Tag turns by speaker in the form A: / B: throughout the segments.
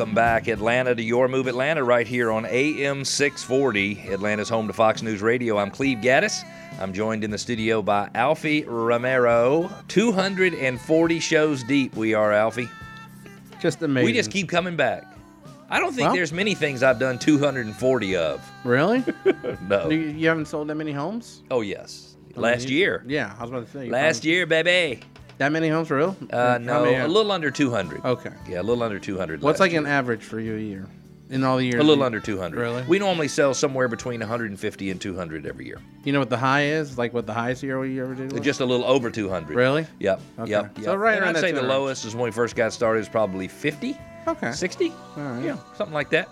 A: Welcome back, Atlanta, to Your Move Atlanta, right here on AM 640, Atlanta's home to Fox News Radio. I'm Cleve Gaddis. I'm joined in the studio by Alfie Romero. 240 shows deep, we are, Alfie.
B: Just amazing.
A: We just keep coming back. I don't think
B: Well-
A: there's many things I've done 240 of.
B: Really?
A: No.
B: you, you haven't sold that many homes?
A: Oh, yes. Last
B: you-
A: year.
B: Yeah, I was about to say.
A: Last
B: probably-
A: year, baby.
B: That many homes for real?
A: Uh, no, a little under 200.
B: Okay.
A: Yeah, a little under 200.
B: What's like
A: year.
B: an average for you a year? In all the years?
A: A little under 200.
B: Really?
A: We normally sell somewhere between 150 and 200 every year.
B: You know what the high is? Like what the highest year you ever did? was?
A: Just a little over 200.
B: Really?
A: Yep.
B: Okay.
A: Yep.
B: So right
A: and
B: around
A: I'd say the
B: 200.
A: lowest is when we first got started is probably 50,
B: Okay.
A: 60.
B: All right.
A: Yeah, something like that.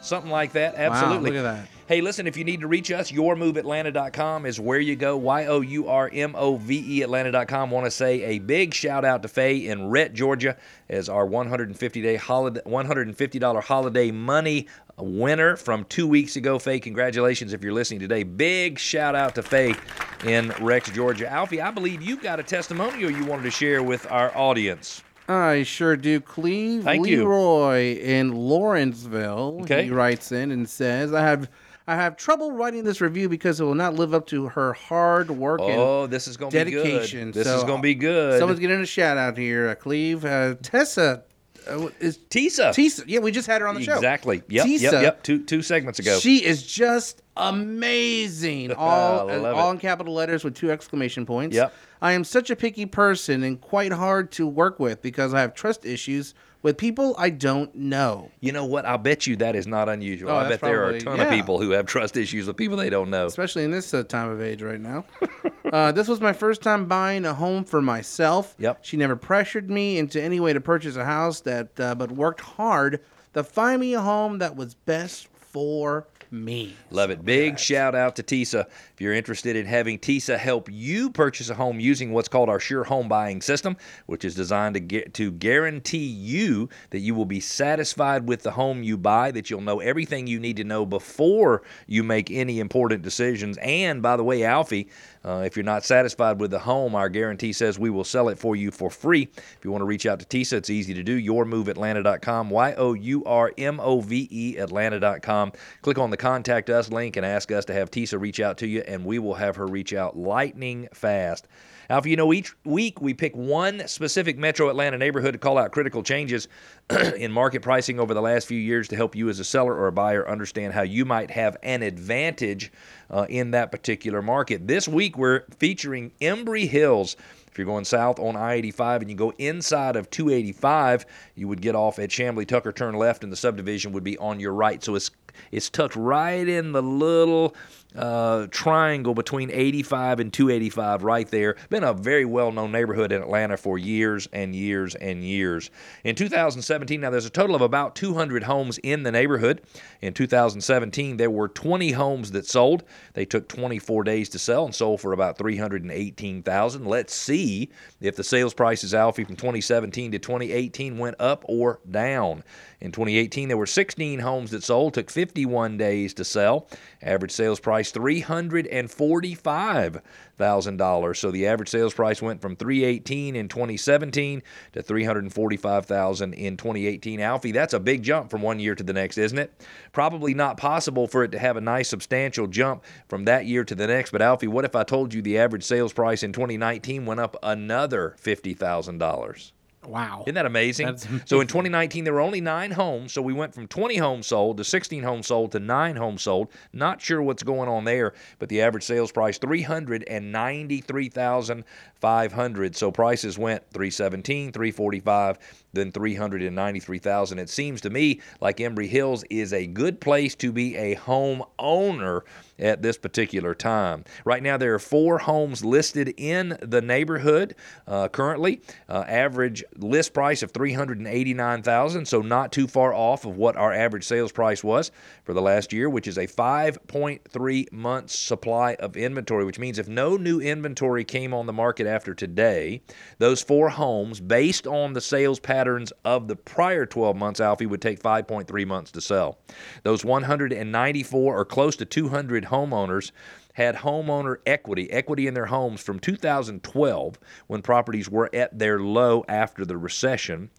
A: Something like that.
B: Wow,
A: Absolutely.
B: look at that.
A: Hey, listen, if you need to reach us, yourmoveatlanta.com is where you go. Y O U R M O V E Atlanta.com. Want to say a big shout out to Faye in Rex, Georgia, as our 150 day holiday, $150 holiday money winner from two weeks ago. Faye, congratulations if you're listening today. Big shout out to Faye in Rex, Georgia. Alfie, I believe you've got a testimonial you wanted to share with our audience.
B: I sure do. Cleve
A: Thank you.
B: Leroy in Lawrenceville.
A: Okay.
B: He writes in and says, I have I have trouble writing this review because it will not live up to her hard work and
A: Oh, this is going to be good.
B: dedication.
A: This
B: So,
A: is going to be good.
B: Someone's getting a shout out here. Uh, Cleve. Uh, Tessa uh, is
A: Tisa.
B: Tisa. Yeah, we just had her on the show.
A: Exactly. Yep.
B: Tisa,
A: Yep. Yep. Two two segments ago.
B: She is just amazing. All, all
A: it.
B: in capital letters with two exclamation points.
A: Yep.
B: I am such a picky person and quite hard to work with because I have trust issues with people I don't know.
A: You know what? I'll bet you that is not unusual.
B: Oh,
A: I bet there are a
B: probably-
A: ton of people who have trust issues with people they don't know.
B: especially in this uh, time of age right now. uh, this was my first time buying a home for myself.
A: Yep.
B: She never pressured me into any way to purchase a house that, uh, but worked hard to find me a home that was best for me.
A: Love it. Big shout out to TISA. If you're interested in having TISA help you purchase a home using what's called our Sure Home Buying System, which is designed to get to guarantee you that you will be satisfied with the home you buy, that you'll know everything you need to know before you make any important decisions. And by the way, Alfie, uh, if you're not satisfied with the home, our guarantee says we will sell it for you for free. If you want to reach out to TISA, it's easy to do. YourMoveAtlanta.com, Y O U R M O V E Atlanta.com. Click on the contact us link and ask us to have TISA reach out to you, and we will have her reach out lightning fast. Now, if you know, each week we pick one specific metro Atlanta neighborhood to call out critical changes in market pricing over the last few years to help you as a seller or a buyer understand how you might have an advantage uh, in that particular market. This week we're featuring Embry Hills. If you're going south on I 85 and you go inside of 285, you would get off at Chamblee Tucker, turn left, and the subdivision would be on your right. So it's it's tucked right in the little uh, triangle between 85 and 285 right there. Been a very well known neighborhood in Atlanta for years and years and years. In 2017, now there's a total of about 200 homes in the neighborhood. In 2017, there were 20 homes that sold. They took 24 days to sell and sold for about 318,000. Let's see if the sales prices, Alfie, from 2017 to 2018 went up or down. In 2018, there were 16 homes that sold, took 51 days to sell. Average sales price $345,000. So the average sales price went from 318 in 2017 to 345,000 in 2018. Alfie, that's a big jump from one year to the next, isn't it? Probably not possible for it to have a nice substantial jump from that year to the next, but Alfie, what if I told you the average sales price in 2019 went up another $50,000?
B: Wow.
A: Isn't that amazing?
B: That's
A: So in 2019, there were only nine homes. So we went from 20 homes sold to 16 homes sold to nine homes sold. Not sure what's going on there, but the average sales price 393,500. So prices went 317, 345, then 393,000. It seems to me like Embry Hills is a good place to be a home owner at this particular time. Right now, there are four homes listed in the neighborhood uh, currently. Uh, average list price of 389,000, so not too far off of what our average sales price was for the last year, which is a 5.3 months supply of inventory, which means if no new inventory came on the market after today, those four homes, based on the sales patterns of the prior 12 months, Alfie would take 5.3 months to sell. Those 194 or close to 200 homeowners had homeowner equity, equity in their homes from 2012 when properties were at their low after the recession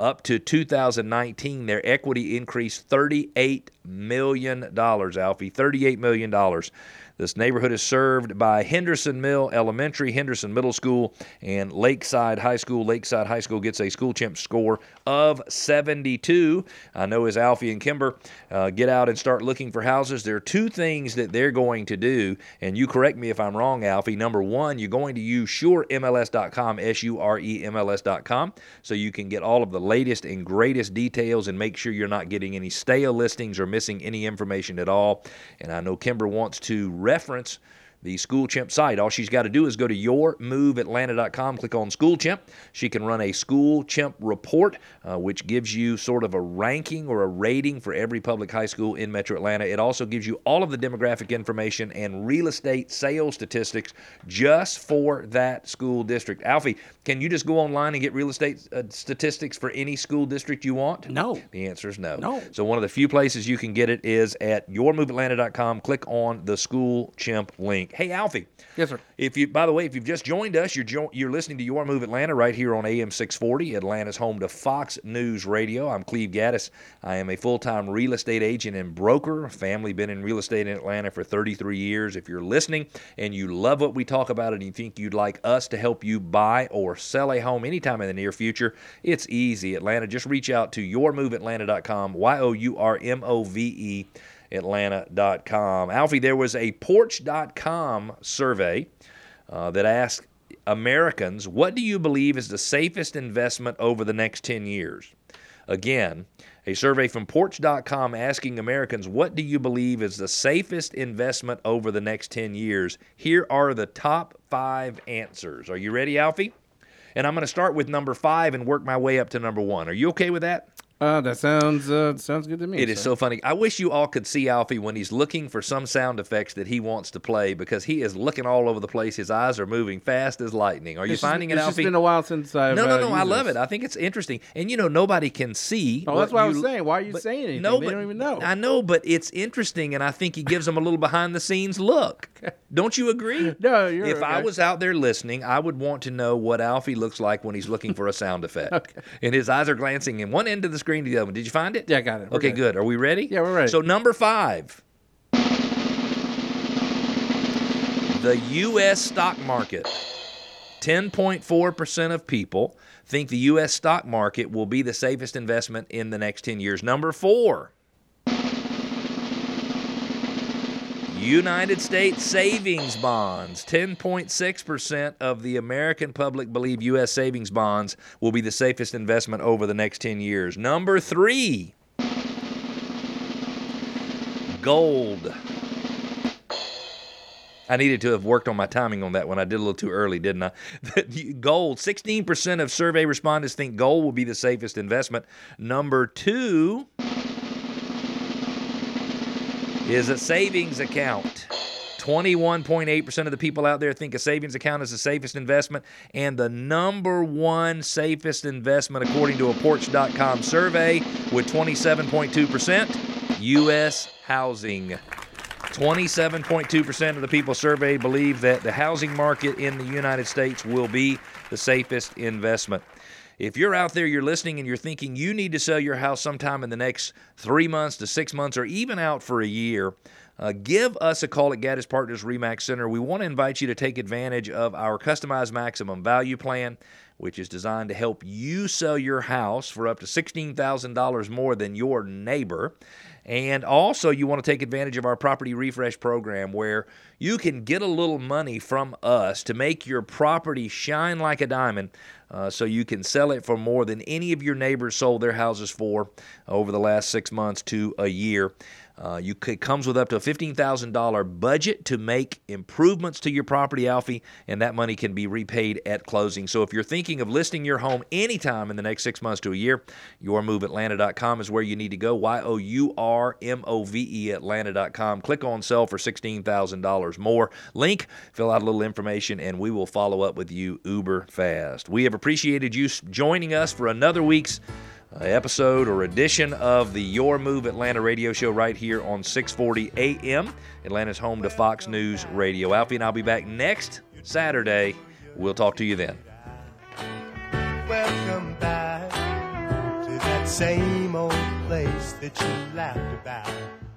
A: up to 2019, their equity increased $38 million, Alfie. $38 million. This neighborhood is served by Henderson Mill Elementary, Henderson Middle School, and Lakeside High School. Lakeside High School gets a school champ score of 72. I know as Alfie and Kimber uh, get out and start looking for houses, there are two things that they're going to do, and you correct me if I'm wrong, Alfie. Number one, you're going to use suremls.com, S U R E M L S.com, so you can get all of the latest and greatest details and make sure you're not getting any stale listings or missing any information at all. And I know Kimber wants to reference the School Chimp site. All she's got to do is go to yourmoveatlanta.com, click on School Chimp. She can run a School Chimp report, uh, which gives you sort of a ranking or a rating for every public high school in Metro Atlanta. It also gives you all of the demographic information and real estate sales statistics just for that school district. Alfie, can you just go online and get real estate uh, statistics for any school district you want?
B: No.
A: The answer is no.
B: No.
A: So one of the few places you can get it is at yourmoveatlanta.com. Click on the School Chimp link. Hey, Alfie.
B: Yes, sir.
A: If you, by the way, if you've just joined us, you're jo- you're listening to Your Move Atlanta right here on AM 640, Atlanta's home to Fox News Radio. I'm Cleve Gaddis. I am a full-time real estate agent and broker. Family been in real estate in Atlanta for 33 years. If you're listening and you love what we talk about and you think you'd like us to help you buy or sell a home anytime in the near future, it's easy. Atlanta, just reach out to yourmoveatlanta.com. Y O U R M O V E atlanta.com. Alfie, there was a porch.com survey uh, that asked Americans, what do you believe is the safest investment over the next 10 years? Again, a survey from porch.com asking Americans, what do you believe is the safest investment over the next 10 years? Here are the top five answers. Are you ready, Alfie? And I'm going to start with number five and work my way up to number one. Are you okay with that?
B: Uh, that sounds uh, sounds good to me.
A: It is
B: sir.
A: so funny. I wish you all could see Alfie when he's looking for some sound effects that he wants to play because he is looking all over the place. His eyes are moving fast as lightning. Are you
B: It's
A: finding
B: just,
A: it,
B: it's
A: Alfie?
B: just been a while since I've.
A: no, no,
B: uh,
A: no. I love
B: this.
A: it. I think it's interesting. And you know, nobody can see.
B: Oh, that's what I was saying. Why are you
A: but-
B: saying anything?
A: No,
B: they
A: but
B: don't even know.
A: I know, but it's interesting, and I think he gives them a little behind the scenes look. Don't you agree?
B: No, you're
A: If I was out there listening, I would want to know what Alfie looks like when he's looking for a sound effect. And his eyes are glancing in one end of the screen to the other. Did you find it?
B: Yeah, I got it. We're
A: Okay,
B: good.
A: good. Are we ready?
B: Yeah, we're ready.
A: So number five. The U.S. stock market. 10.4% of people think the U.S. stock market will be the safest investment in the next 10 years. Number four. United States savings bonds. 10.6% of the American public believe U.S. savings bonds will be the safest investment over the next 10 years. Number three, gold. I needed to have worked on my timing on that one. I did a little too early, didn't I? gold. 16% of survey respondents think gold will be the safest investment. Number two is a savings account. 21.8% of the people out there think a savings account is the safest investment. And the number one safest investment, according to a Porch.com survey, with 27.2%, U.S. housing. 27.2% of the people surveyed believe that the housing market in the United States will be the safest investment. If you're out there, you're listening, and you're thinking you need to sell your house sometime in the next three months to six months or even out for a year, uh, give us a call at Gaddis Partners Remax Center. We want to invite you to take advantage of our customized maximum value plan, which is designed to help you sell your house for up to $16,000 more than your neighbor. And also, you want to take advantage of our property refresh program where you can get a little money from us to make your property shine like a diamond uh, so you can sell it for more than any of your neighbors sold their houses for over the last six months to a year. Uh, you it comes with up to a $15,000 budget to make improvements to your property, Alfie, and that money can be repaid at closing. So if you're thinking of listing your home anytime in the next six months to a year, yourmoveatlanta.com is where you need to go. Y O U R M O V E Atlanta.com. Click on sell for $16,000 more. Link, fill out a little information, and we will follow up with you uber fast. We have appreciated you joining us for another week's episode or edition of the Your Move Atlanta radio show right here on 640 AM, Atlanta's home to Fox News Radio. Alfie and I'll be back next Saturday. We'll talk to you then.
C: Welcome back. same old place that you laughed about.